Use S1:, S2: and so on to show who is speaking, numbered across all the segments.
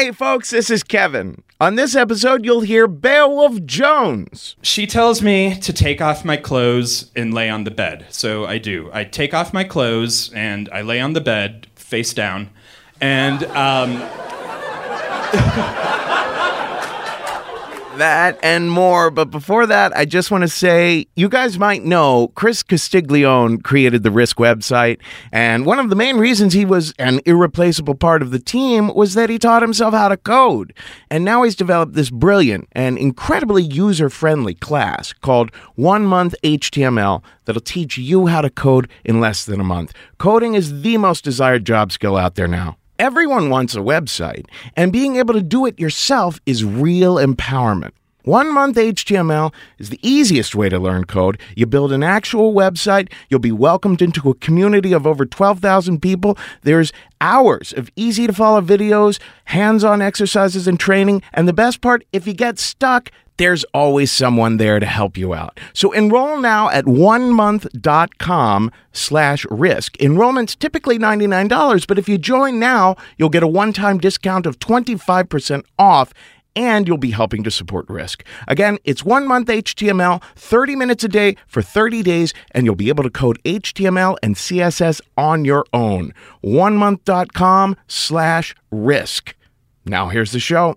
S1: Hey, folks, this is Kevin. On this episode, you'll hear Beowulf Jones.
S2: She tells me to take off my clothes and lay on the bed. So I do. I take off my clothes and I lay on the bed face down. And um,
S1: that and more. But before that, I just want to say you guys might know Chris Castiglione created the Risk website. And one of the main reasons he was an irreplaceable part of the team was that he taught himself how to code. And now he's developed this brilliant and incredibly user friendly class called One Month HTML that'll teach you how to code in less than a month. Coding is the most desired job skill out there now. Everyone wants a website, and being able to do it yourself is real empowerment. One month HTML is the easiest way to learn code. You build an actual website, you'll be welcomed into a community of over 12,000 people. There's hours of easy to follow videos, hands on exercises and training. And the best part, if you get stuck, there's always someone there to help you out. So enroll now at onemonth.com slash risk. Enrollment's typically $99, but if you join now, you'll get a one-time discount of 25% off and you'll be helping to support risk. Again, it's one month HTML, 30 minutes a day for 30 days, and you'll be able to code HTML and CSS on your own. One Onemonth.com slash risk. Now here's the show.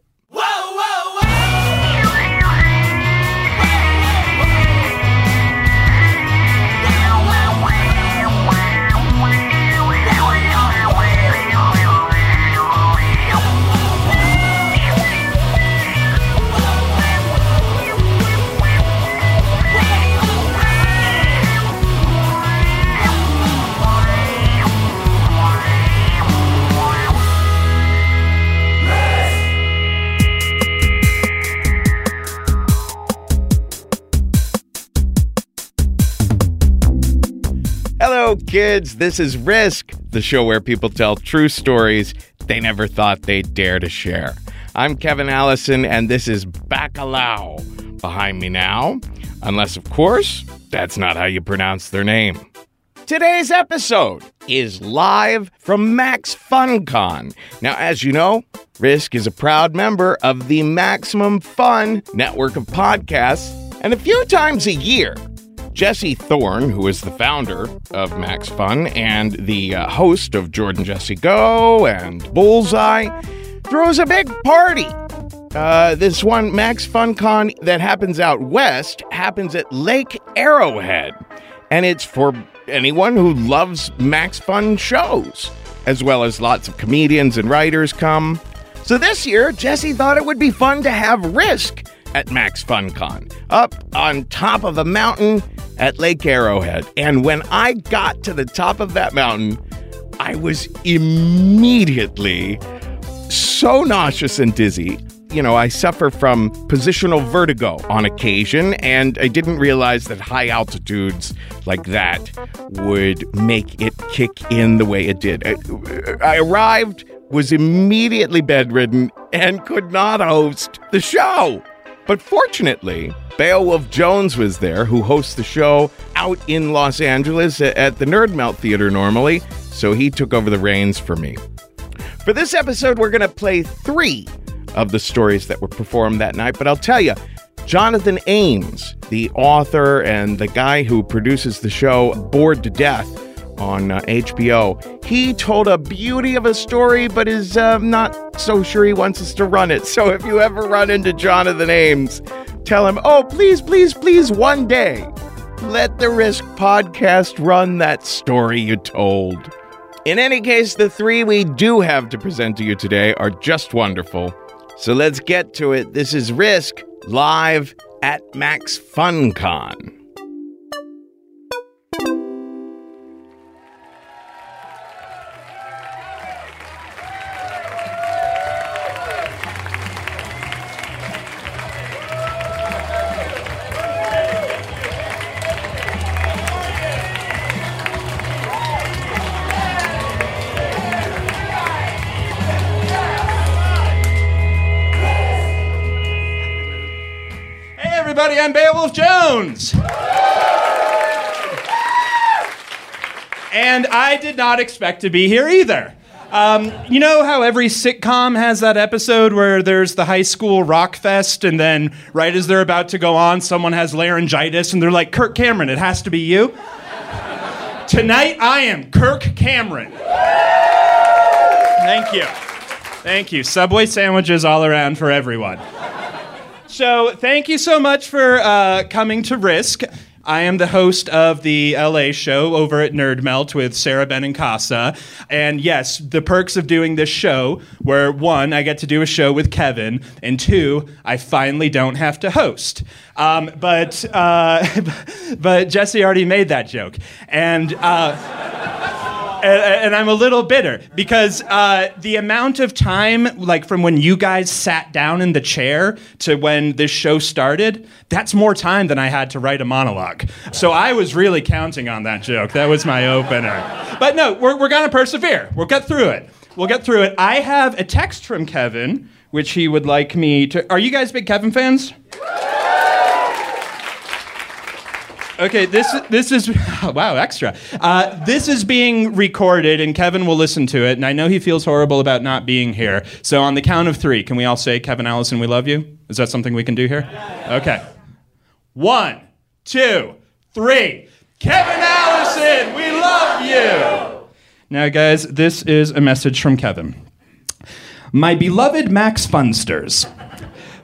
S1: Kids. This is Risk, the show where people tell true stories they never thought they'd dare to share. I'm Kevin Allison, and this is Bacalao behind me now. Unless, of course, that's not how you pronounce their name. Today's episode is live from Max FunCon. Now, as you know, Risk is a proud member of the Maximum Fun network of podcasts, and a few times a year, Jesse Thorn, who is the founder of Max Fun and the uh, host of Jordan Jesse Go and Bullseye, throws a big party. Uh, this one, Max FunCon, that happens out west, happens at Lake Arrowhead. And it's for anyone who loves Max Fun shows, as well as lots of comedians and writers come. So this year, Jesse thought it would be fun to have Risk at Max FunCon, up on top of a mountain at Lake Arrowhead. And when I got to the top of that mountain, I was immediately so nauseous and dizzy. You know, I suffer from positional vertigo on occasion, and I didn't realize that high altitudes like that would make it kick in the way it did. I, arrived, was immediately bedridden, and could not host the show. But fortunately, Beowulf Jones was there, who hosts the show out in Los Angeles at the Nerd Melt Theater normally, so he took over the reins for me. For this episode, we're going to play three of the stories that were performed that night, but I'll tell you, Jonathan Ames, the author and the guy who produces the show Bored to Death on uh, HBO, he told a beauty of a story, but is uh, not so sure he wants us to run it. So if you ever run into Jonathan Ames, tell him, oh, please, please, please, one day, let the Risk podcast run that story you told. In any case, the three we do have to present to you today are just wonderful. So let's get to it. This is Risk live at Max FunCon.
S2: Everybody, I'm Beowulf Jones. And I did not expect to be here either. Um, you know how every sitcom has that episode where there's the high school rock fest, and then right as they're about to go on, someone has laryngitis, and they're like, Kirk Cameron, it has to be you? Tonight, I am Kirk Cameron. Thank you. Thank you. Subway sandwiches all around for everyone. So, thank you so much for uh, coming to Risk. I am the host of the LA show over at Nerd Melt with Sara Benincasa. And yes, the perks of doing this show were one, I get to do a show with Kevin, and two, I finally don't have to host. Um, but, uh, but Jesse already made that joke. And. Uh, and, I'm a little bitter because uh, the amount of time, like from when you guys sat down in the chair to when this show started, that's more time than I had to write a monologue. So I was really counting on that joke. That was my opener. But no, we're, we're going to persevere. We'll get through it. We'll get through it. I have a text from Kevin, which he would like me to. Are you guys big Kevin fans? Okay, this this is wow extra. Uh, this is being recorded, and Kevin will listen to it. And I know he feels horrible about not being here. So on the count of three, can we all say, "Kevin Allison, we love you"? Is that something we can do here? Okay. One, two, three. Kevin Allison, we love you. Now, guys, this is a message from Kevin. My beloved Max Funsters.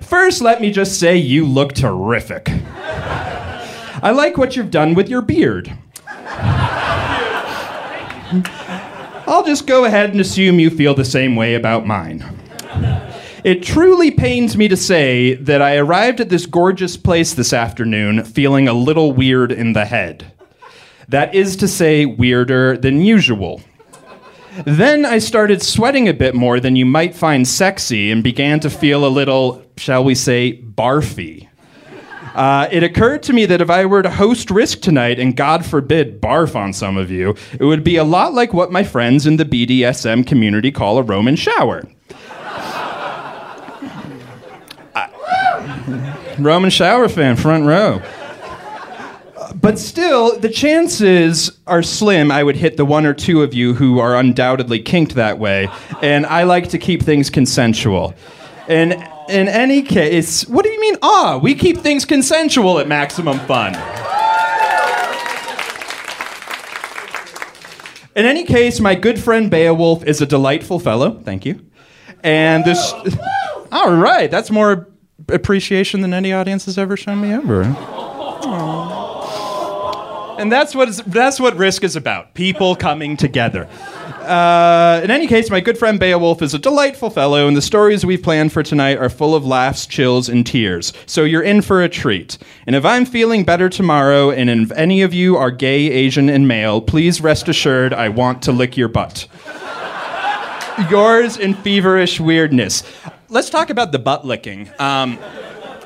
S2: First, let me just say you look terrific. I like what you've done with your beard. I'll just go ahead and assume you feel the same way about mine. It truly pains me to say that I arrived at this gorgeous place this afternoon feeling a little weird in the head. That is to say, weirder than usual. Then I started sweating a bit more than you might find sexy and began to feel a little, shall we say, barfy. Uh, it occurred to me that if I were to host Risk tonight and God forbid barf on some of you, it would be a lot like what my friends in the BDSM community call a Roman shower. Roman shower fan, front row. But still, the chances are slim I would hit the one or two of you who are undoubtedly kinked that way, and I like to keep things consensual. And in any case, what do you mean, ah? We keep things consensual at Maximum Fun. In any case, my good friend Beowulf is a delightful fellow. Thank you. And this. All right, that's more appreciation than any audience has ever shown me ever. And that's what, that's what Risk is about people coming together. Uh, in any case, my good friend Beowulf is a delightful fellow, and the stories we've planned for tonight are full of laughs, chills, and tears. So you're in for a treat. And if I'm feeling better tomorrow, and if any of you are gay, Asian, and male, please rest assured I want to lick your butt. Yours in feverish weirdness. Let's talk about the butt licking. Um,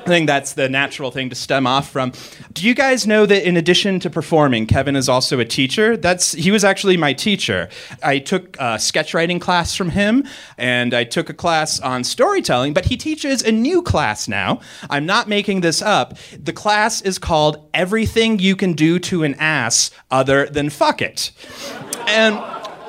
S2: I think that's the natural thing to stem off from. Do you guys know that in addition to performing, Kevin is also a teacher? That's he was actually my teacher. I took a sketch writing class from him, and I took a class on storytelling. But he teaches a new class now. I'm not making this up. The class is called "Everything You Can Do to an Ass Other Than Fuck It," and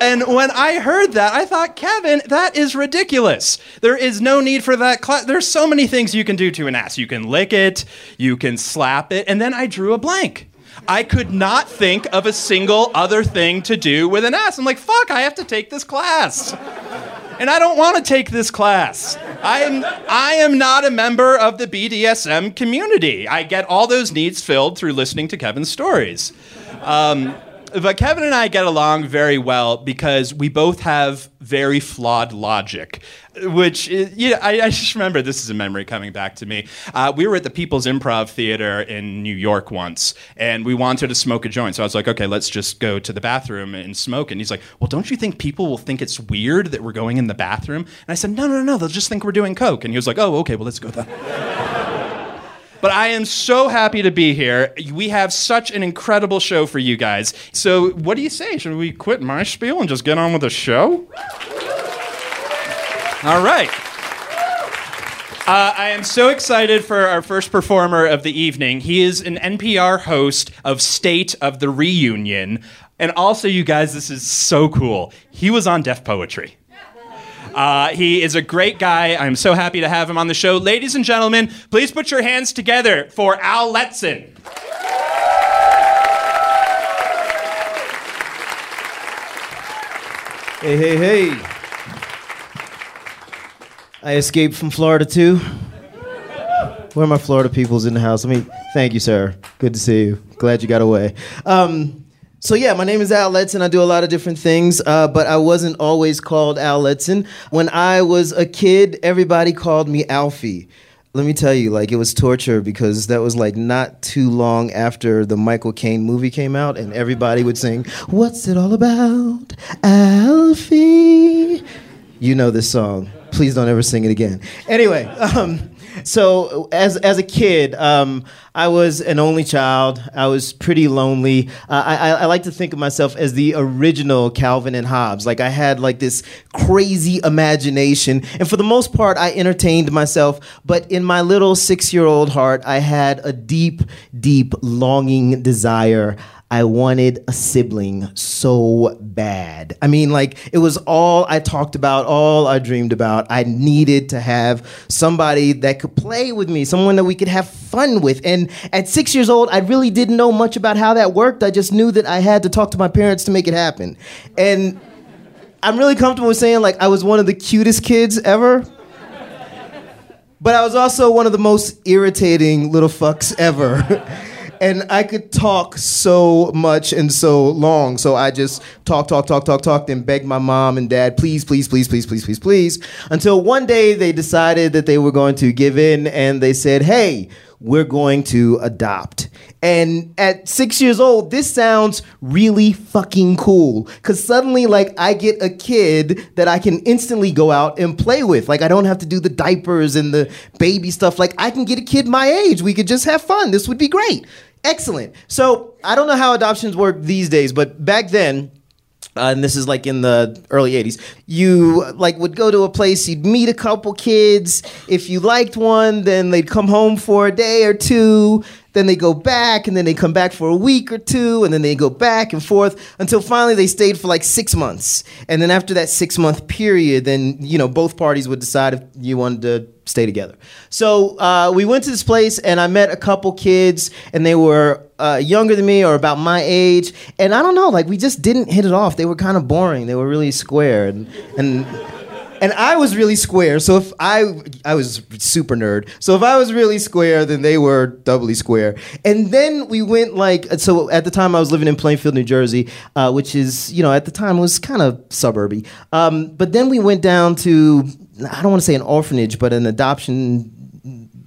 S2: and when I heard that, I thought, Kevin, that is ridiculous. There is no need for that class. There's so many things you can do to an ass. You can lick it, you can slap it, and then I drew a blank. I could not think of a single other thing to do with an ass. I'm like, fuck, I have to take this class. And I don't want to take this class. I am, I am not a member of the BDSM community. I get all those needs filled through listening to Kevin's stories. Um, but Kevin and I get along very well because we both have very flawed logic. Which, you know, I, I just remember this is a memory coming back to me. Uh, we were at the People's Improv Theater in New York once, and we wanted to smoke a joint. So I was like, okay, let's just go to the bathroom and smoke. And he's like, well, don't you think people will think it's weird that we're going in the bathroom? And I said, no, no, no, they'll just think we're doing coke. And he was like, oh, okay, well, let's go then. But I am so happy to be here. We have such an incredible show for you guys. So, what do you say? Should we quit my spiel and just get on with the show? All right. Uh, I am so excited for our first performer of the evening. He is an NPR host of State of the Reunion. And also, you guys, this is so cool. He was on Def Poetry. Uh, he is a great guy. I'm so happy to have him on the show. Ladies and gentlemen, please put your hands together for Al Letson.
S3: Hey, hey, hey. I escaped from Florida too. Where are my Florida peoples in the house? I mean, thank you, sir. Good to see you. Glad you got away. Um, so yeah, my name is Al Letson. I do a lot of different things, uh, but I wasn't always called Al Letson. When I was a kid, everybody called me Alfie. Let me tell you, like it was torture because that was like not too long after the Michael Caine movie came out, and everybody would sing, "What's it all about, Alfie?" You know this song. Please don't ever sing it again. Anyway. Um, so as as a kid, um, I was an only child. I was pretty lonely. Uh, I, I like to think of myself as the original Calvin and Hobbes. Like I had like this crazy imagination, and for the most part, I entertained myself. But in my little six year old heart, I had a deep, deep longing desire. I wanted a sibling so bad. I mean, like, it was all I talked about, all I dreamed about. I needed to have somebody that could play with me, someone that we could have fun with. And at six years old, I really didn't know much about how that worked. I just knew that I had to talk to my parents to make it happen. And I'm really comfortable with saying, like, I was one of the cutest kids ever. But I was also one of the most irritating little fucks ever. and I could talk so much and so long. So I just talk, talk, talk, talk, talk, then begged my mom and dad, please, please, please, please, please, please, please, until one day they decided that they were going to give in and they said, hey, we're going to adopt. And at six years old, this sounds really fucking cool. Cause suddenly, like, I get a kid that I can instantly go out and play with. Like, I don't have to do the diapers and the baby stuff. Like, I can get a kid my age. We could just have fun. This would be great. Excellent. So, I don't know how adoptions work these days, but back then, uh, and this is like in the early 80s you like would go to a place you'd meet a couple kids. If you liked one then they'd come home for a day or two then they go back and then they come back for a week or two and then they go back and forth until finally they stayed for like six months. And then after that six month period then you know both parties would decide if you wanted to stay together. So uh, we went to this place and i met a couple kids and they were uh, younger than me or about my age. And i don't know like we just didn't hit it off. They were kind of boring. They were really square and, and and I was really square. So if I I was super nerd. So if I was really square, then they were doubly square. And then we went like so. At the time, I was living in Plainfield, New Jersey, uh, which is you know at the time was kind of suburby. Um, but then we went down to I don't want to say an orphanage, but an adoption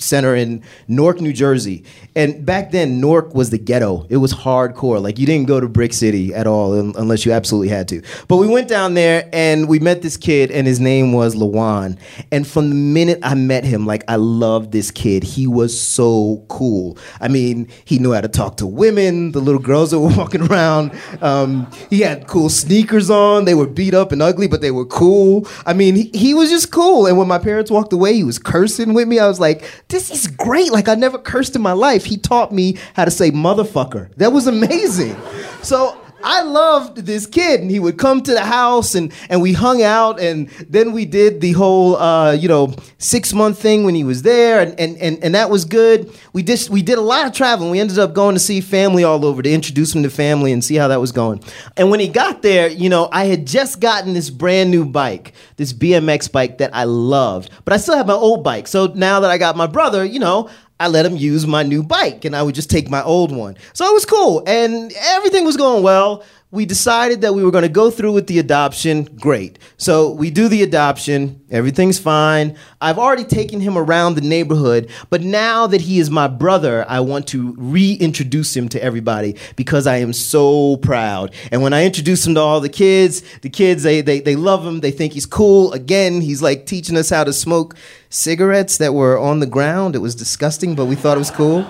S3: center in Newark, New Jersey. And back then, Newark was the ghetto. It was hardcore. Like you didn't go to Brick City at all unless you absolutely had to. But we went down there and we met this kid, and his name was Lawan. And from the minute I met him, like I loved this kid. He was so cool. I mean, he knew how to talk to women, the little girls that were walking around. Um, he had cool sneakers on. They were beat up and ugly, but they were cool. I mean, he, he was just cool. And when my parents walked away, he was cursing with me. I was like, this is great. Like I never cursed in my life. He taught me how to say motherfucker. That was amazing. So I loved this kid, and he would come to the house, and and we hung out, and then we did the whole uh, you know six month thing when he was there, and, and and and that was good. We did we did a lot of traveling. We ended up going to see family all over to introduce him to family and see how that was going. And when he got there, you know, I had just gotten this brand new bike, this BMX bike that I loved, but I still have my old bike. So now that I got my brother, you know, I let him use my new bike and I would just take my old one. So it was cool and everything was going well we decided that we were going to go through with the adoption. Great. So we do the adoption. Everything's fine. I've already taken him around the neighborhood, but now that he is my brother, I want to reintroduce him to everybody because I am so proud. And when I introduce him to all the kids, the kids, they, they, they love him. They think he's cool. Again, he's like teaching us how to smoke cigarettes that were on the ground. It was disgusting, but we thought it was cool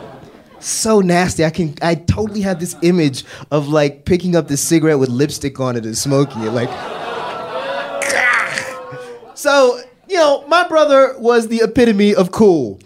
S3: so nasty. I can I totally have this image of like picking up this cigarette with lipstick on it and smoking it like So, you know, my brother was the epitome of cool.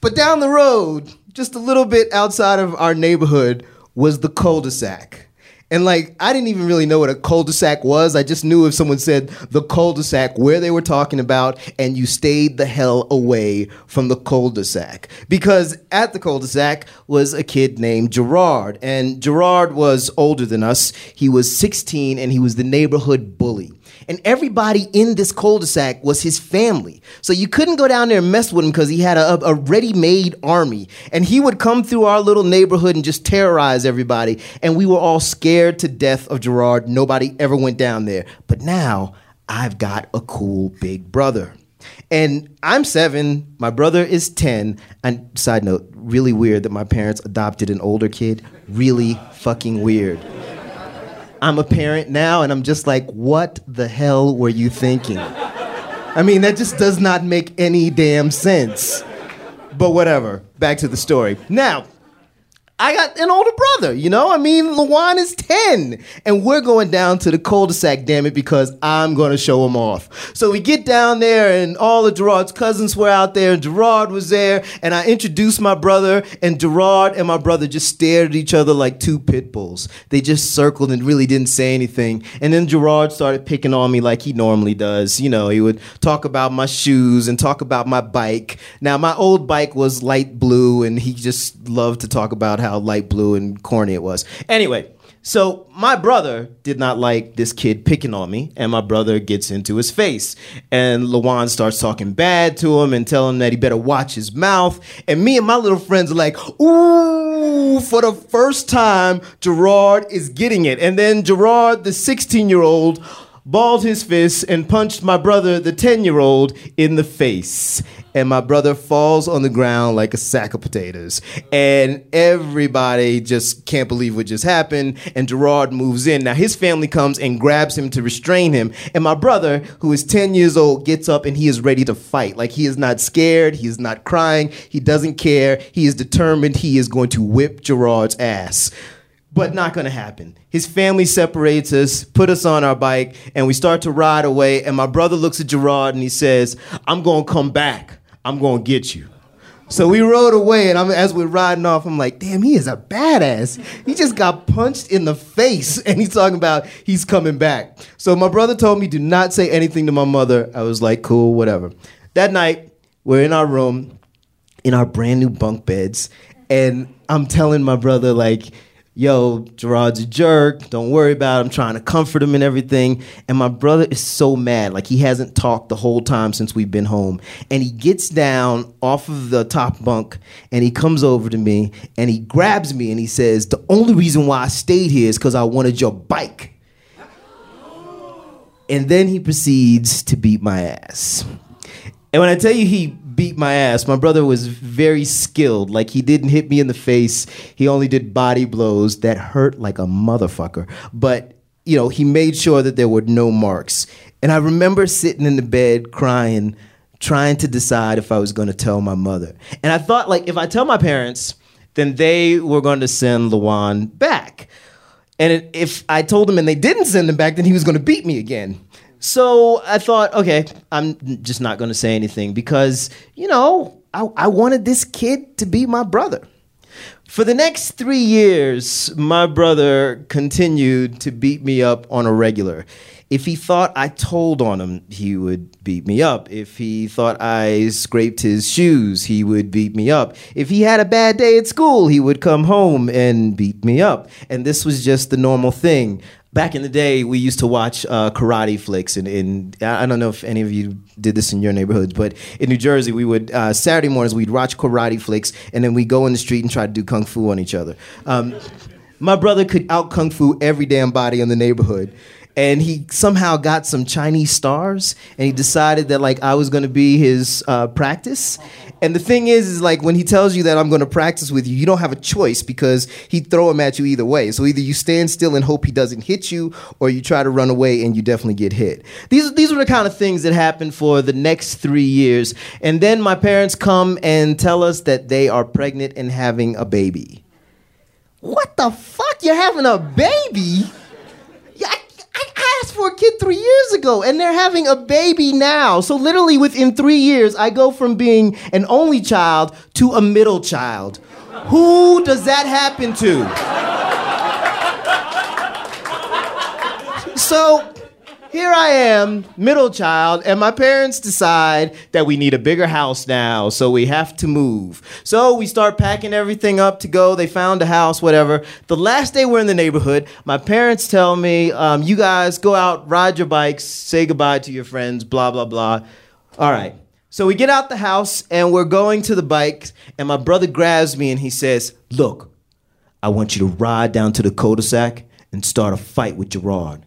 S3: but down the road, just a little bit outside of our neighborhood was the cul-de-sac. And like, I didn't even really know what a cul-de-sac was. I just knew if someone said the cul-de-sac where they were talking about, and you stayed the hell away from the cul-de-sac. Because at the cul-de-sac was a kid named Gerard. And Gerard was older than us. He was 16 and he was the neighborhood bully. And everybody in this cul-de-sac was his family. So you couldn't go down there and mess with him because he had a, a ready-made army. And he would come through our little neighborhood and just terrorize everybody. And we were all scared to death of Gerard. Nobody ever went down there. But now I've got a cool big brother. And I'm seven, my brother is 10. And side note, really weird that my parents adopted an older kid. Really fucking weird. I'm a parent now, and I'm just like, what the hell were you thinking? I mean, that just does not make any damn sense. But whatever, back to the story. Now, I got an older brother, you know? I mean, Lawan is 10, and we're going down to the cul-de-sac, damn it, because I'm going to show him off. So we get down there, and all of Gerard's cousins were out there, and Gerard was there, and I introduced my brother, and Gerard and my brother just stared at each other like two pit bulls. They just circled and really didn't say anything. And then Gerard started picking on me like he normally does. You know, he would talk about my shoes and talk about my bike. Now, my old bike was light blue, and he just loved to talk about how light blue and corny it was. Anyway, so my brother did not like this kid picking on me, and my brother gets into his face. And Lawan starts talking bad to him and telling him that he better watch his mouth. And me and my little friends are like, ooh, for the first time, Gerard is getting it. And then Gerard, the 16 year old, balled his fist and punched my brother, the 10 year old, in the face. And my brother falls on the ground like a sack of potatoes. And everybody just can't believe what just happened. And Gerard moves in. Now, his family comes and grabs him to restrain him. And my brother, who is 10 years old, gets up and he is ready to fight. Like, he is not scared. He is not crying. He doesn't care. He is determined. He is going to whip Gerard's ass but not to happen. His family separates us, put us on our bike, and we start to ride away. And my brother looks at Gerard and he says, I'm to come back. I'm to get you. So we rode away, and I'm, as we're riding off, I'm like, damn, he is a badass. He just got punched in the face, and he's talking about he's coming back. So my brother told me, do not say anything to my mother. I was like, cool, whatever. That night, we're in our room, in our brand new bunk beds, and I'm telling my brother, like, yo, Gerard's a jerk. Don't worry about it. I'm trying to comfort him and everything. And my brother is so mad. Like he hasn't talked the whole time since we've been home. And he gets down off of the top bunk and he comes over to me and he grabs me and he says, The only reason why I stayed here is because I wanted your bike. And then he proceeds to beat my ass. And when I tell you he beat my ass. My brother was very skilled. Like he didn't hit me in the face. He only did body blows that hurt like a motherfucker. But you know, he made sure that there were no marks. And I remember sitting in the bed crying, trying to decide if I was going to tell my mother. And I thought like if I tell my parents, then they were going to send Lawan back. And if I told them and they didn't send him back, then he was going to beat me again. So I thought, okay, I'm just not going to say anything because, you know, I, I wanted this kid to be my brother. For the next three years, my brother continued to beat me up on a regular. If he thought I told on him, he would beat me up. If he thought I scraped his shoes, he would beat me up. If he had a bad day at school, he would come home and beat me up. And this was just the normal thing back in the day, we used to watch uh, karate flicks, and, and, I don't know if any of you did this in your neighborhoods, but in New Jersey, we would uh, Saturday mornings we'd watch karate flicks, and then we go in the street and try to do kung fu on each other. Um, my brother could out kung fu every damn body in the neighborhood and he somehow got some Chinese stars, and he decided that like I was going to be his uh, practice. And the thing is, is like when he tells you that I'm going to practice with you, you don't have a choice because he'd throw him at you either way. So either you stand still and hope he doesn't hit you, or you try to run away and you definitely get hit. These these are the kind of things that happen for the next three years, and then my parents come and tell us that they are pregnant and having a baby. What the fuck? You're having a baby? I asked for a kid three years ago, and they're having a baby now. So literally within three years, I go from being an only child to a middle child. Who does that happen to? So here I am, middle child, and my parents decide that we need a bigger house now, so we have to move. So we start packing everything up to go. They found a house, whatever. The last day we're in the neighborhood, my parents tell me, um, You guys go out, ride your bikes, say goodbye to your friends, blah, blah, blah. All right. So we get out the house and we're going to the bike, and my brother grabs me and he says, Look, I want you to ride down to the cul-de-sac and start a fight with Gerard.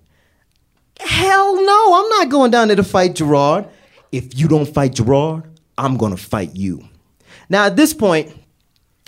S3: Hell no, I'm not going down there to fight Gerard. If you don't fight Gerard, I'm gonna fight you. Now, at this point,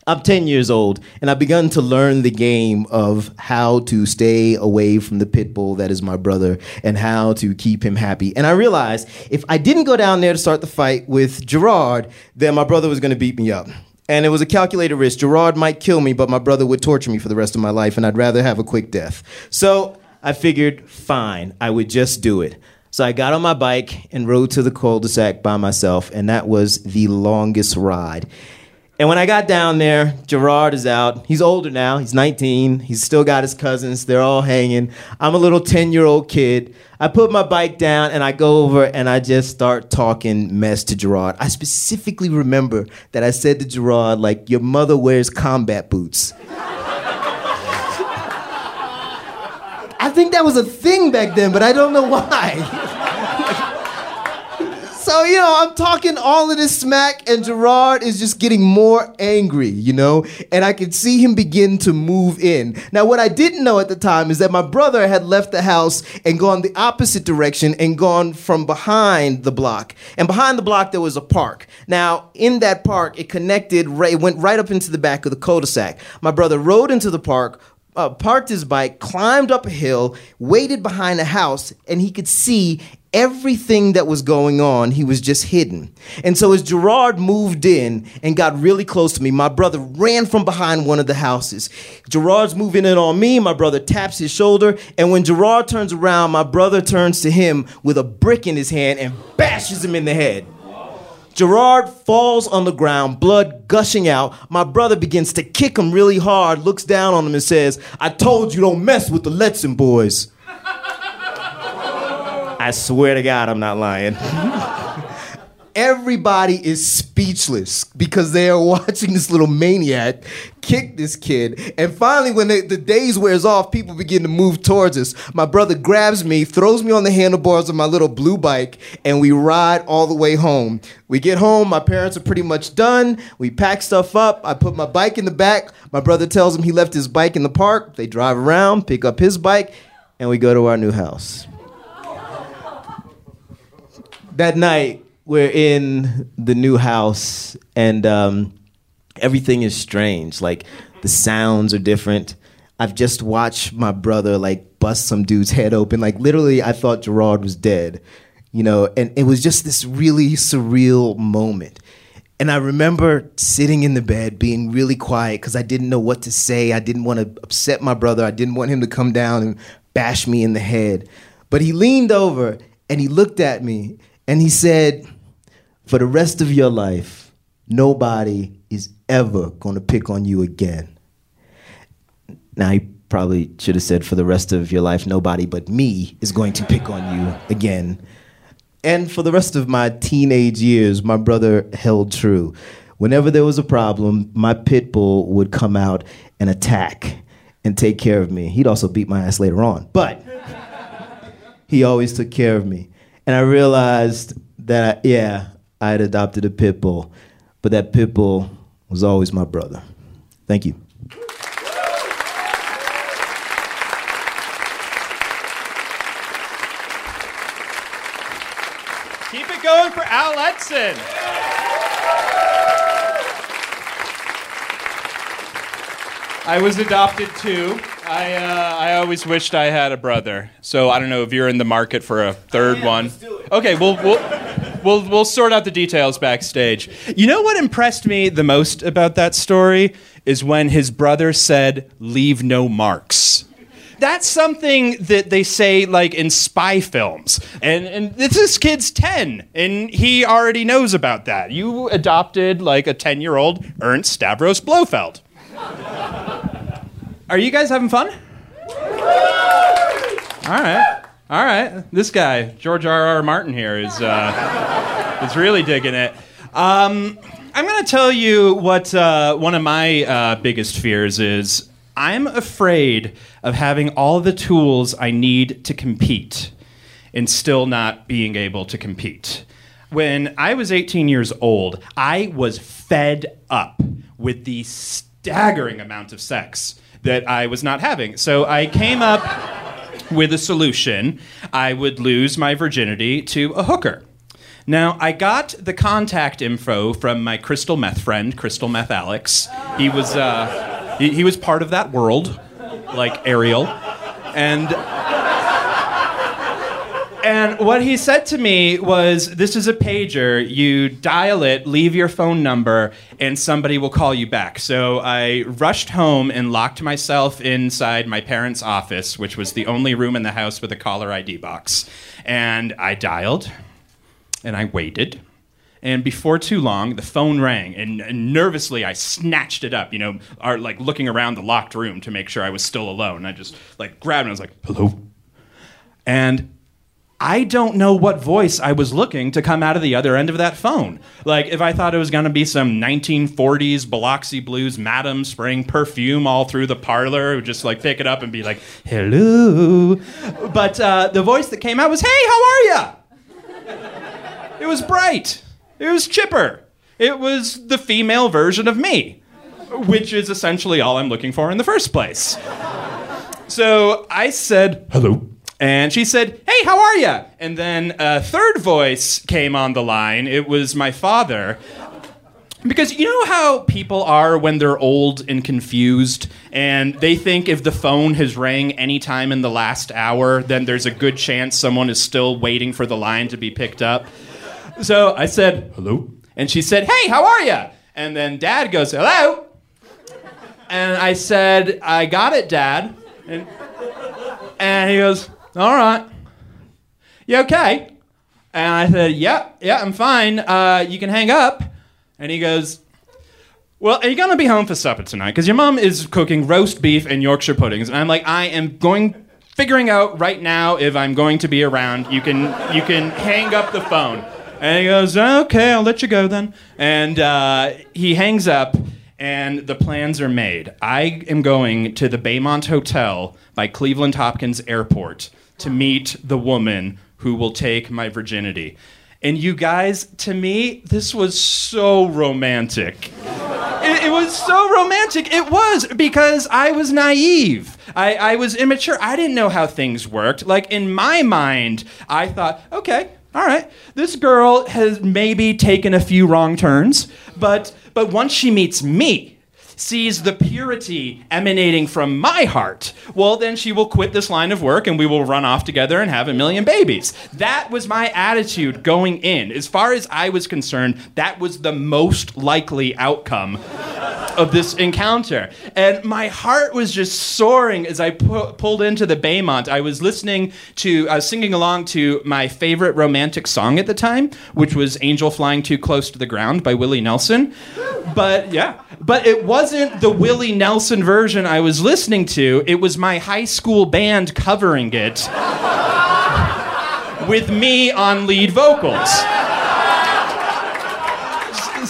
S3: I'm 10 years old, and I've begun to learn the game of how to stay away from the pit bull that is my brother and how to keep him happy. And I realized if I didn't go down there to start the fight with Gerard, then my brother was gonna beat me up. And it was a calculated risk. Gerard might kill me, but my brother would torture me for the rest of my life, and I'd rather have a quick death. So I figured, fine, I would just do it. So I got on my bike and rode to the cul-de-sac by myself, and that was the longest ride. And when I got down there, Gerard is out. He's older now. He's 19. He's still got his cousins. They're all hanging. I'm a little 10 year old kid. I put my bike down and I go over and I just start talking mess to Gerard. I specifically remember that I said to Gerard, like, your mother wears combat boots. I think that was a thing back then, but I don't know why. so, you know, I'm talking all of this smack, and Gerard is just getting more angry, you know? And I could see him begin to move in. Now, what I didn't know at the time is that my brother had left the house and gone the opposite direction and gone from behind the block. And behind the block, there was a park. Now, in that park, it connected, it went right up into the back of the cul de sac. My brother rode into the park, uh, parked his bike, climbed up a hill, waited behind a house, and he could see everything that was going on. He was just hidden. And so as Gerard moved in and got really close to me, my brother ran from behind one of the houses. Gerard's moving in on me. My brother taps his shoulder. And when Gerard turns around, my brother turns to him with a brick in his hand and bashes him in the head. Gerard falls on the ground, blood gushing out. My brother begins to kick him really hard, looks down on him and says, I told you don't mess with the Letson boys. I swear to God, I'm not lying. Everybody is speechless because they are watching this little maniac kick this kid. And finally, when they, the days wears off, people begin to move towards us. My brother grabs me, throws me on the handlebars of my little blue bike, and we ride all the way home. We get home, my parents are pretty much done. We pack stuff up. I put my bike in the back. My brother tells him he left his bike in the park. They drive around, pick up his bike, and we go to our new house. that night, we're in the new house and um, everything is strange. Like the sounds are different. I've just watched my brother like bust some dude's head open. Like literally, I thought Gerard was dead, you know. And it was just this really surreal moment. And I remember sitting in the bed being really quiet because I didn't know what to say. I didn't want to upset my brother. I didn't want him to come down and bash me in the head. But he leaned over and he looked at me and he said, For the rest of your life, nobody is ever going to pick on you again. Now, he probably should have said, For the rest of your life, nobody but me is going to pick on you again. And for the rest of my teenage years, my brother held true. Whenever there was a problem, my pit bull would come out and attack and take care of me. He'd also beat my ass later on, but he always took care of me. And I realized that, yeah, I had adopted a pit bull, but that pit bull was always my brother. Thank you.
S2: Keep it going for Al Letson. I was adopted too. I uh, I always wished I had a brother. So I don't know if you're in the market for a third one. Okay, we'll we'll we'll we'll sort out the details backstage. You know what impressed me the most about that story is when his brother said, "Leave no marks." That's something that they say like in spy films. And and this kid's 10 and he already knows about that. You adopted like a 10-year-old Ernst Stavros Blofeld. Are you guys having fun? All right. All right, this guy, George R. R. Martin here, is uh, is really digging it. Um, I'm going to tell you what uh, one of my uh, biggest fears is. I'm afraid of having all the tools I need to compete and still not being able to compete. When I was 18 years old, I was fed up with the staggering amount of sex that I was not having. So I came up with a solution. I would lose my virginity to a hooker. Now, I got the contact info from my crystal meth friend, Crystal Meth Alex. He was, uh, he, he was part of that world, like Ariel. And and what he said to me was this is a pager. You dial it leave your phone number and somebody will call you back. So i rushed home and locked myself inside my parents office which was the only room in the house with a caller id box. And i dialed and i waited. And before too long the phone rang and, and nervously i snatched it up you know are like looking around the locked room to make sure i was still alone. I just like grabbed it and i was like hello? And I don't know what voice I was looking to come out of the other end of that phone. Like, if I thought it was going to be some 1940s Biloxi Blues madam spraying perfume all through the parlor, would just like pick it up and be like, hello. But uh, the voice that came out was, hey, how are ya? It was bright. It was chipper. It was the female version of me, which is essentially all I'm looking for in the first place. So I said, hello. And she said, Hey, how are you? And then a third voice came on the line. It was my father. Because you know how people are when they're old and confused, and they think if the phone has rang any time in the last hour, then there's a good chance someone is still waiting for the line to be picked up. So I said, Hello? And she said, Hey, how are you? And then dad goes, Hello? And I said, I got it, dad. And, and he goes, all right. You okay? And I said, yeah, yeah, I'm fine. Uh, you can hang up. And he goes, well, are you going to be home for supper tonight? Because your mom is cooking roast beef and Yorkshire puddings. And I'm like, I am going, figuring out right now if I'm going to be around. You can, you can hang up the phone. And he goes, okay, I'll let you go then. And uh, he hangs up, and the plans are made. I am going to the Baymont Hotel by Cleveland Hopkins Airport to meet the woman who will take my virginity. And you guys, to me, this was so romantic. It, it, was so romantic. It was because I was naive. I, I was immature. I didn't know how things worked. Like, in my mind, I thought, okay, all right, this girl has maybe taken a few wrong turns, but, but once she meets me, sees the purity emanating from my heart, well, then she will quit this line of work and we will run off together and have a million babies. That was my attitude going in. As far as I was concerned, that was the most likely outcome of this encounter. And my heart was just soaring as I pu- pulled into the Baymont. I was listening to, I was singing along to my favorite romantic song at the time, which was Angel Flying Too Close to the Ground by Willie Nelson. But yeah, but it wasn't the Willie Nelson version I was listening to. It was my high school band covering it with me on lead vocals.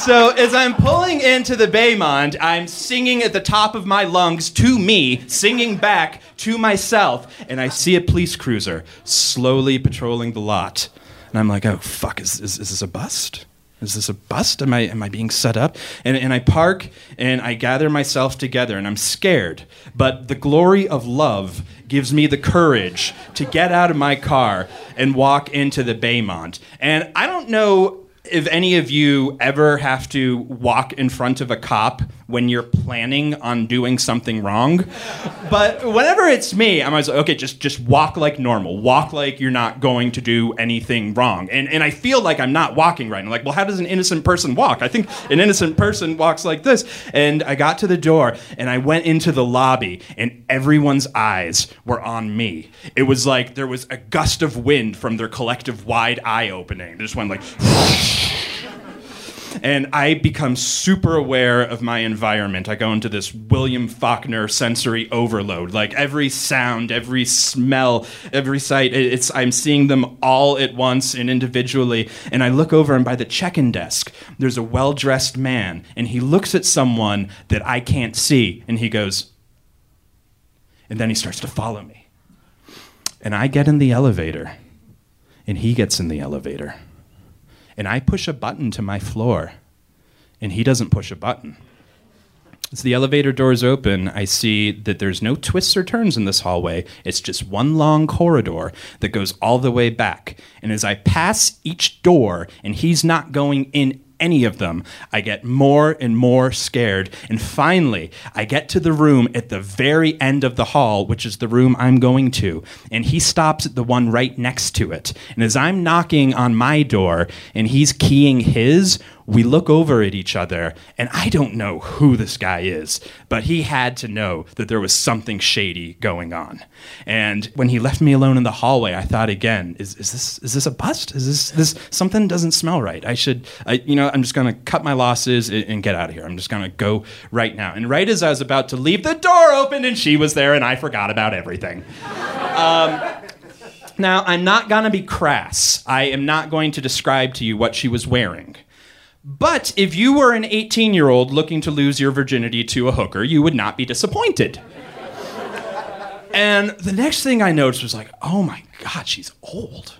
S2: So as I'm pulling into the Baymont, I'm singing at the top of my lungs to me, singing back to myself, and I see a police cruiser slowly patrolling the lot. And I'm like, oh, fuck, is, is, is this a bust? Is this a bust? Am I, am I being set up? And, and I park and I gather myself together and I'm scared. But the glory of love gives me the courage to get out of my car and walk into the Baymont. And I don't know if any of you ever have to walk in front of a cop when you're planning on doing something wrong, but whenever it's me, I'm always like, okay, just just walk like normal. Walk like you're not going to do anything wrong. And and I feel like I'm not walking right. I'm like, well, how does an innocent person walk? I think an innocent person walks like this. And I got to the door and I went into the lobby and everyone's eyes were on me. It was like there was a gust of wind from their collective wide eye opening. They just went like And I become super aware of my environment. I go into this William Faulkner sensory overload. Like every sound, every smell, every sight, it's I'm seeing them all at once and individually. And I look over and by the check-in desk, there's a well-dressed man, and he looks at someone that I can't see, and he goes, and then he starts to follow me. And I get in the elevator, and he gets in the elevator. And I push a button to my floor, and he doesn't push a button. As the elevator doors open, I see that there's no twists or turns in this hallway. It's just one long corridor that goes all the way back. And as I pass each door, and he's not going in any of them, I get more and more scared. And finally, I get to the room at the very end of the hall, which is the room I'm going to. And he stops at the one right next to it. And as I'm knocking on my door and he's keying his, we look over at each other, and I don't know who this guy is, but he had to know that there was something shady going on. And when he left me alone in the hallway, I thought again, is, is this is this a bust? Is this this something doesn't smell right? I should, I, you know, I'm just gonna cut my losses and, and get out of here. I'm just gonna go right now. And right as I was about to leave, the door opened and she was there, and I forgot about everything. Um, now, I'm not going to be crass. I am not going to describe to you what she was wearing. But if you were an 18 year old looking to lose your virginity to a hooker, you would not be disappointed. and the next thing I noticed was like, oh my God, she's old.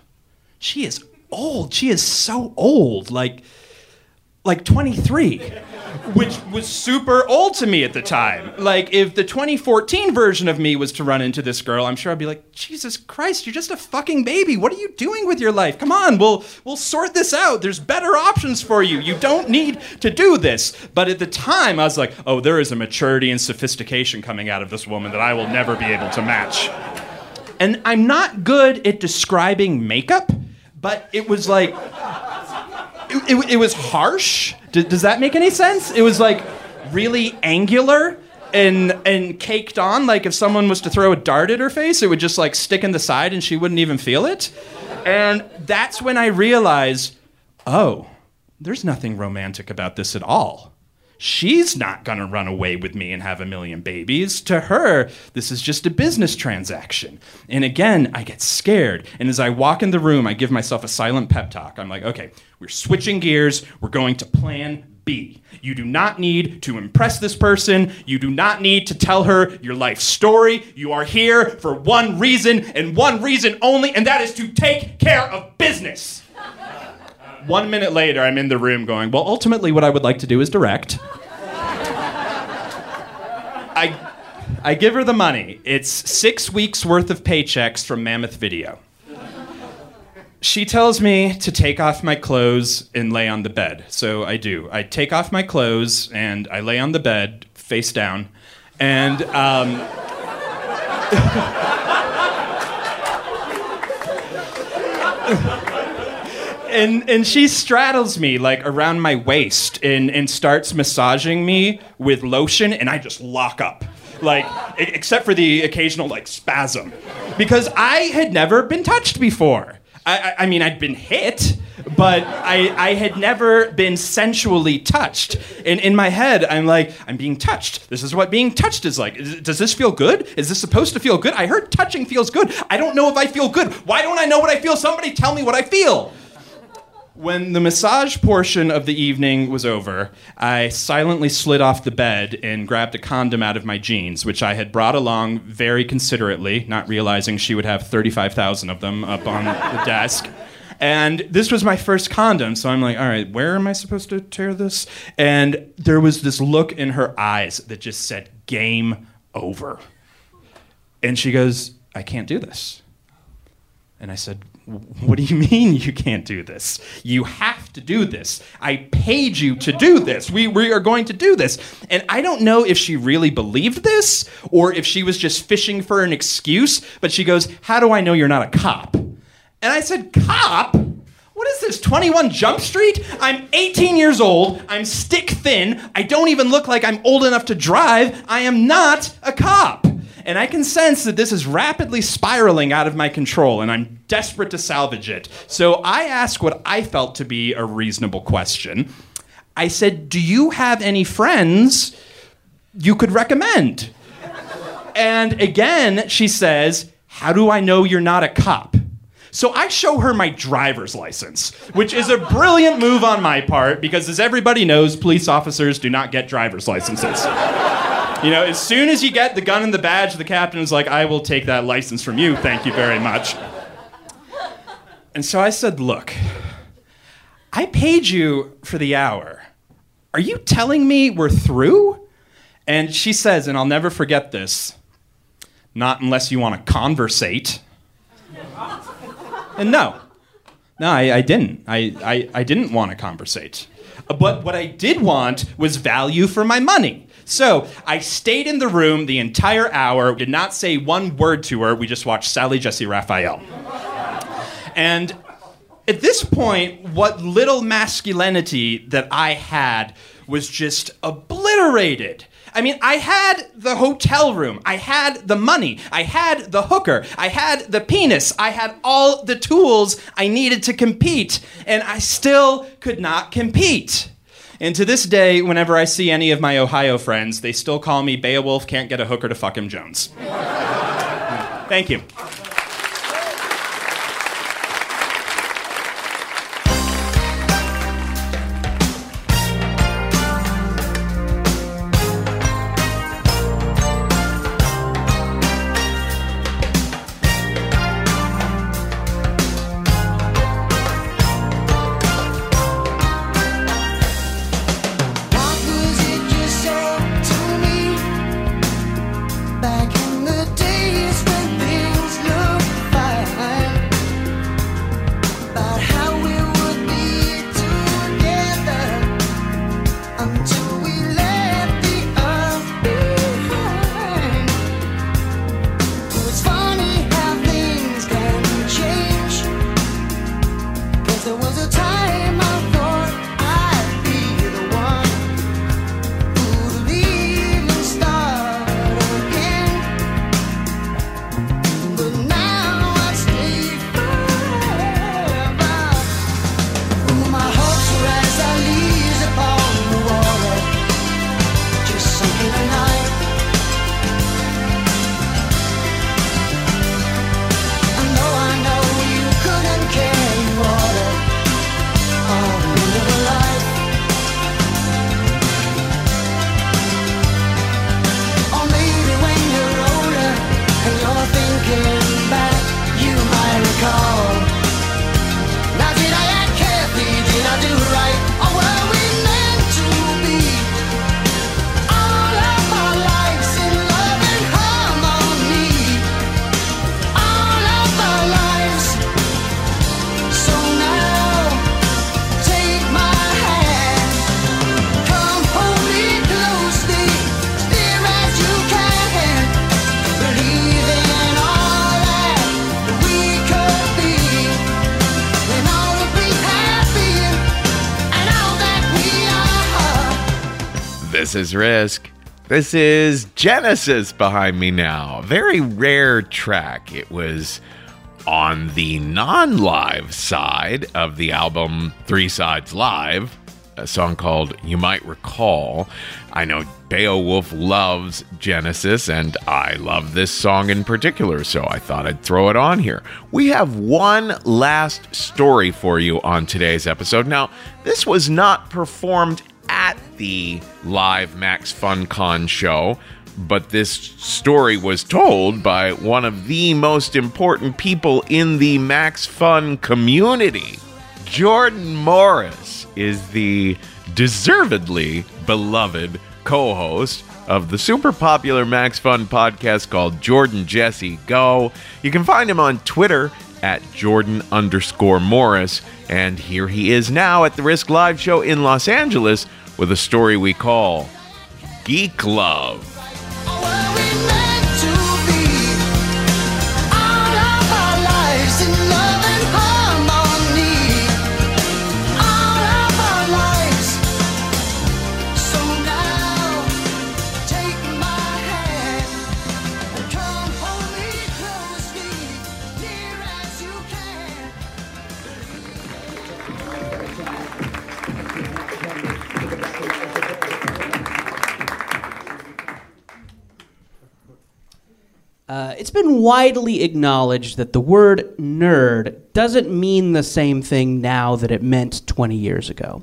S2: She is old. She is so old. Like, like 23, which was super old to me at the time. Like, if the 2014 version of me was to run into this girl, I'm sure I'd be like, Jesus Christ, you're just a fucking baby. What are you doing with your life? Come on, we'll, we'll sort this out. There's better options for you. You don't need to do this. But at the time, I was like, oh, there is a maturity and sophistication coming out of this woman that I will never be able to match. And I'm not good at describing makeup, but it was like, it, it, was harsh. D- does that make any sense? It was like really angular and and caked on. Like if someone was to throw a dart at her face, it would just like stick in the side and she wouldn't even feel it. And that's when I realized, oh, there's nothing romantic about this at all. She's not going to run away with me and have a million babies. To her, this is just a business transaction. And again, I get scared. And as I walk in the room, I give myself a silent pep talk. I'm like, okay, we're switching gears. We're going to plan B. You do not need to impress this person. You do not need to tell her your life story. You are here for one reason and one reason only, and that is to take care of business. One minute later, I'm in the room going, Well, ultimately, what I would like to do is direct. I, I give her the money. It's six weeks worth of paychecks from Mammoth Video. She tells me to take off my clothes and lay on the bed. So I do. I take off my clothes and I lay on the bed face down. And um, and and she straddles me like around my waist and and starts massaging me with lotion and I just lock up. Like except for the occasional like spasm because I had never been touched before. I, I, mean I'd been hit, but I, I had never been sensually touched. And in my head, I'm like, I'm being touched. This is what being touched is like. Is, does this feel good? Is this supposed to feel good? I heard touching feels good. I don't know if I feel good. Why don't I know what I feel? Somebody tell me what I feel. When the massage portion of the evening was over, I silently slid off the bed and grabbed a condom out of my jeans, which I had brought along very considerately, not realizing she would have 35,000 of them up on the desk. And this was my first condom, so I'm like, all right, where am I supposed to tear this? And there was this look in her eyes that just said, game over. And she goes, I can't do this. And I said, what do you mean you can't do this? You have to do this. I paid you to do this. We, we are going to do this. And I don't know if she really believed this or if she was just fishing for an excuse, but she goes, How do I know you're not a cop? And I said, Cop? What is this, 21 Jump Street? I'm 18 years old. I'm stick thin. I don't even look like I'm old enough to drive. I am not a cop and I can sense that this is rapidly spiraling out of my control, and I'm desperate to salvage it. So I ask what I felt to be a reasonable question. I said, Do you have any friends you could recommend? And again, she says, How do I know you're not a cop? So I show her my driver's license, which is a brilliant move on my part because, as everybody knows, police officers do not get driver's licenses. You know, as soon as you get the gun and the badge, the captain is like, I will take that license from you, thank you very much. And so I said, Look, I paid you for the hour. Are you telling me we're through? And she says, and I'll never forget this, not unless you want to conversate. And no, no, I, I didn't. I, I, I didn't want to conversate. But what I did want was value for my money. So I stayed in the room the entire hour, did not say one word to her. We just watched Sally Jessy Raphael. And at this point, what little masculinity that I had was just obliterated. I mean, I had the hotel room, I had the money, I had the hooker, I had the penis, I had all the tools I needed to compete, and I still could not compete. And to this day, whenever I see any of my Ohio friends, they still call me Beowulf can't get a hooker to fuck him Jones. Thank you.
S1: Is Risk. This is Genesis behind me now. Very rare track. It was on the non live side of the album Three Sides Live, a song called You Might Recall. I know Beowulf loves Genesis, and I love this song in particular, so I thought I'd throw it on here. We have one last story for you on today's episode. Now, this was not performed at the live Max FunCon show, but this story was told by one of the most important people in the Max Fun community. Jordan Morris is the deservedly beloved co host of the super popular Max Fun podcast called Jordan Jesse Go. You can find him on Twitter at Jordan underscore Morris. And here he is now at the Risk Live show in Los Angeles with a story we call Geek Love.
S4: It's been widely acknowledged that the word nerd doesn't mean the same thing now that it meant 20 years ago.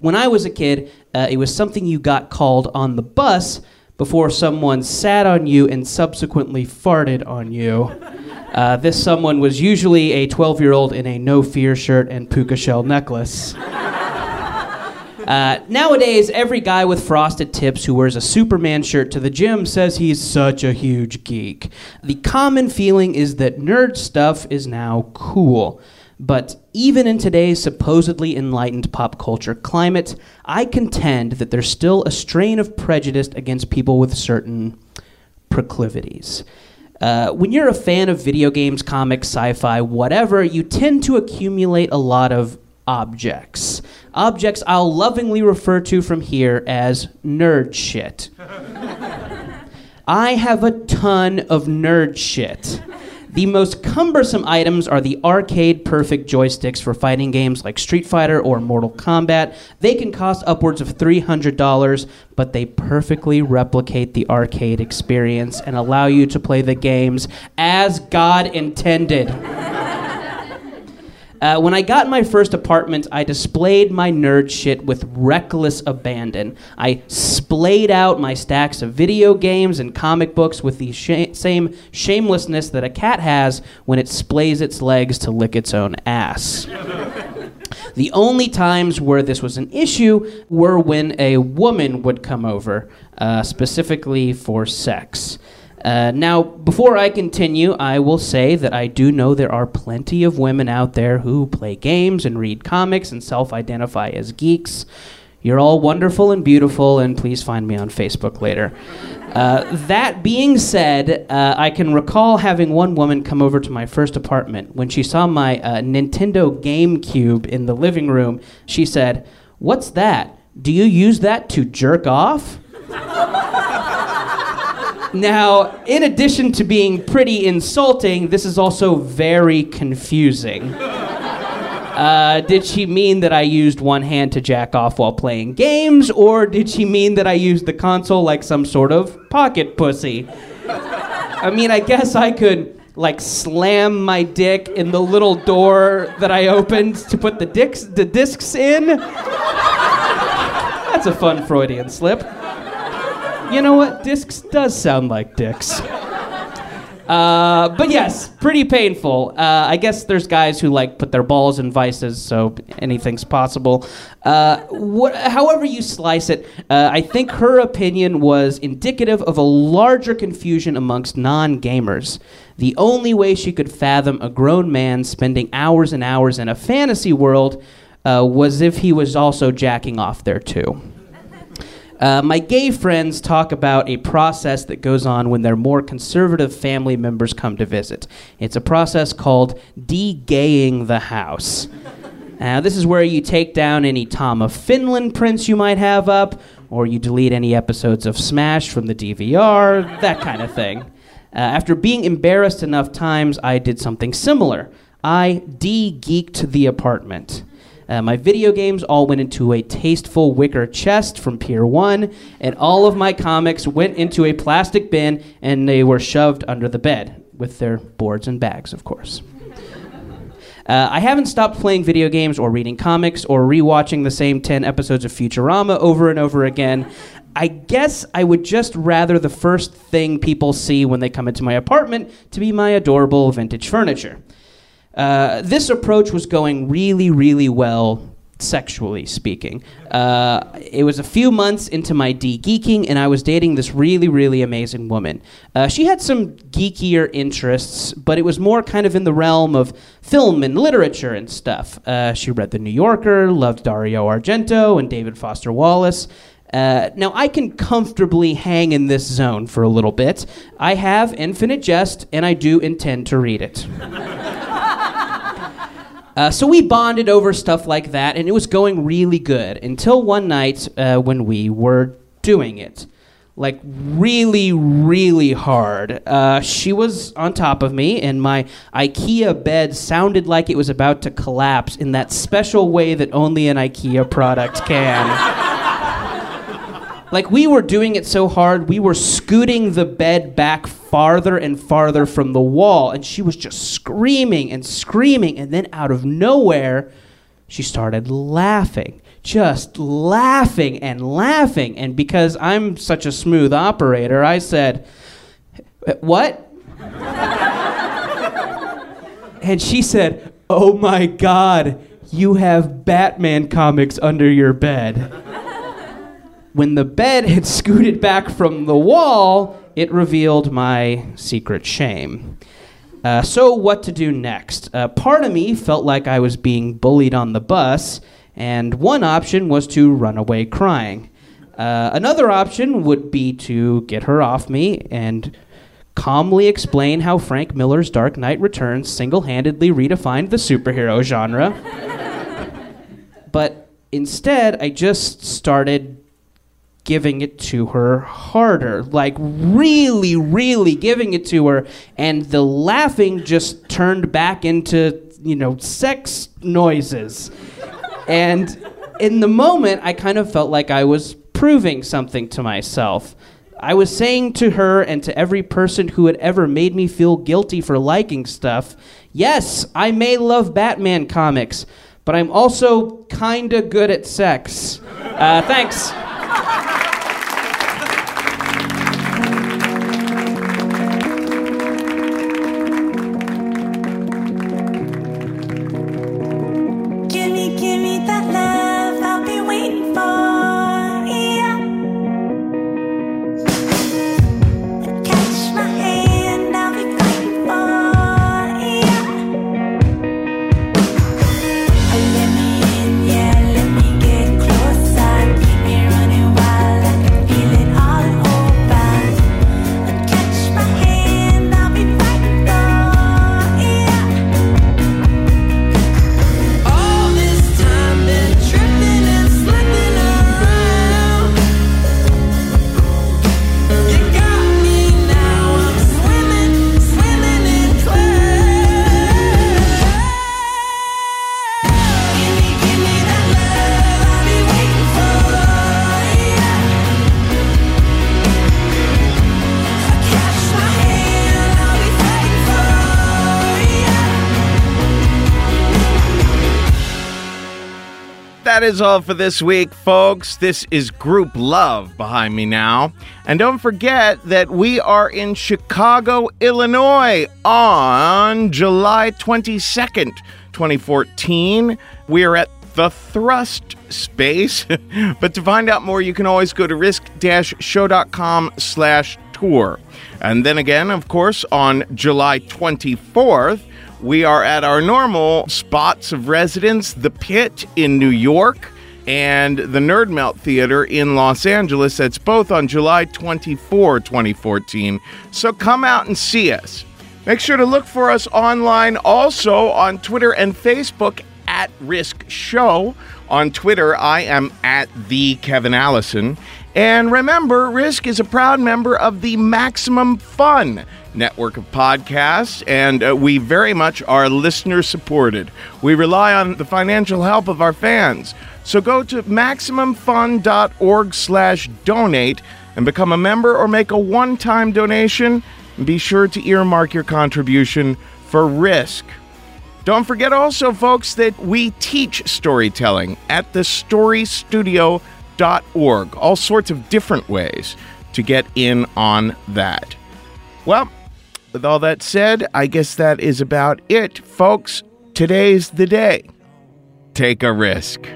S4: When I was a kid, uh, it was something you got called on the bus before someone sat on you and subsequently farted on you. Uh, this someone was usually a 12 year old in a no fear shirt and puka shell necklace. Uh, nowadays, every guy with frosted tips who wears a Superman shirt to the gym says he's such a huge geek. The common feeling is that nerd stuff is now cool. But even in today's supposedly enlightened pop culture climate, I contend that there's still a strain of prejudice against people with certain proclivities. Uh, when you're a fan of video games, comics, sci fi, whatever, you tend to accumulate a lot of objects. Objects I'll lovingly refer to from here as nerd shit. I have a ton of nerd shit. The most cumbersome items are the arcade perfect joysticks for fighting games like Street Fighter or Mortal Kombat. They can cost upwards of $300, but they perfectly replicate the arcade experience and allow you to play the games as God intended. Uh, when I got my first apartment, I displayed my nerd shit with reckless abandon. I splayed out my stacks of video games and comic books with the sh- same shamelessness that a cat has when it splays its legs to lick its own ass. The only times where this was an issue were when a woman would come over, uh, specifically for sex. Uh, now, before I continue, I will say that I do know there are plenty of women out there who play games and read comics and self identify as geeks. You're all wonderful and beautiful, and please find me on Facebook later. Uh, that being said, uh, I can recall having one woman come over to my first apartment. When she saw my uh, Nintendo GameCube in the living room, she said, What's that? Do you use that to jerk off? Now, in addition to being pretty insulting, this is also very confusing. Uh, did she mean that I used one hand to jack off while playing games, or did she mean that I used the console like some sort of pocket pussy? I mean, I guess I could like slam my dick in the little door that I opened to put the dicks the discs in. That's a fun Freudian slip. You know what? Discs does sound like dicks. Uh, but yes, pretty painful. Uh, I guess there's guys who like put their balls in vices, so anything's possible. Uh, what, however you slice it, uh, I think her opinion was indicative of a larger confusion amongst non-gamers. The only way she could fathom a grown man spending hours and hours in a fantasy world uh, was if he was also jacking off there too. Uh, my gay friends talk about a process that goes on when their more conservative family members come to visit. It's a process called de-gaying the house. Now, this is where you take down any Tom of Finland prints you might have up, or you delete any episodes of Smash from the DVR, that kind of thing. Uh, after being embarrassed enough times, I did something similar. I de geeked the apartment. Uh, my video games all went into a tasteful wicker chest from Pier 1, and all of my comics went into a plastic bin and they were shoved under the bed, with their boards and bags, of course. Uh, I haven't stopped playing video games or reading comics or rewatching the same 10 episodes of Futurama over and over again. I guess I would just rather the first thing people see when they come into my apartment to be my adorable vintage furniture. Uh, this approach was going really, really well, sexually speaking. Uh, it was a few months into my de geeking, and I was dating this really, really amazing woman. Uh, she had some geekier interests, but it was more kind of in the realm of film and literature and stuff. Uh, she read The New Yorker, loved Dario Argento and David Foster Wallace. Uh, now, I can comfortably hang in this zone for a little bit. I have Infinite Jest, and I do intend to read it. Uh, so we bonded over stuff like that, and it was going really good until one night uh, when we were doing it. Like, really, really hard. Uh, she was on top of me, and my IKEA bed sounded like it was about to collapse in that special way that only an IKEA product can. like, we were doing it so hard, we were scooting the bed back farther and farther from the wall. And she was just screaming and screaming. And then out of nowhere, she started laughing. Just laughing and laughing. And because I'm such a smooth operator, I said, uh, What? and she said, Oh my God, you have Batman comics under your bed. When the bed had scooted back from the wall, it revealed my secret shame. Uh, so, what to do next? Uh, part of me felt like I was being bullied on the bus, and one option was to run away crying. Uh, another option would be to get her off me and calmly explain how Frank Miller's Dark Knight Returns single handedly redefined the superhero genre. but instead, I just started giving it to her harder, like really, really giving it to her, and the laughing just turned back into, you know, sex noises. and in the moment, I kind of felt like I was proving something to myself. I was saying to her and to every person who had ever made me feel guilty for liking stuff yes, I may love Batman comics, but I'm also kinda good at sex. Uh, thanks.
S1: Is all for this week, folks. This is Grouplove behind me now. And don't forget that we are in Chicago, Illinois on July 22nd, 2014. We are at the Thrust Space. but to find out more, you can always go to risk-show.com slash tour. And then again, of course, on July 24th, we are at our normal spots of residence, the Pit in New York and the Nerd Melt Theater in Los Angeles. That's both on July 24, 2014. So come out and see us. Make sure to look for us online also on Twitter and Facebook at Risk Show. On Twitter, I am at the Kevin Allison. And remember, Risk is a proud member of the Maximum Fun network of podcasts, and uh, we very much are listener supported. We rely on the financial help of our fans. So go to maximumfun.org slash donate and become a member or make a one-time donation. And be sure to earmark your contribution for Risk. Don't forget also, folks, that we teach storytelling at the storystudio.org. All sorts of different ways to get in on that. Well, with all that said, I guess that is about it, folks. Today's the day. Take a risk.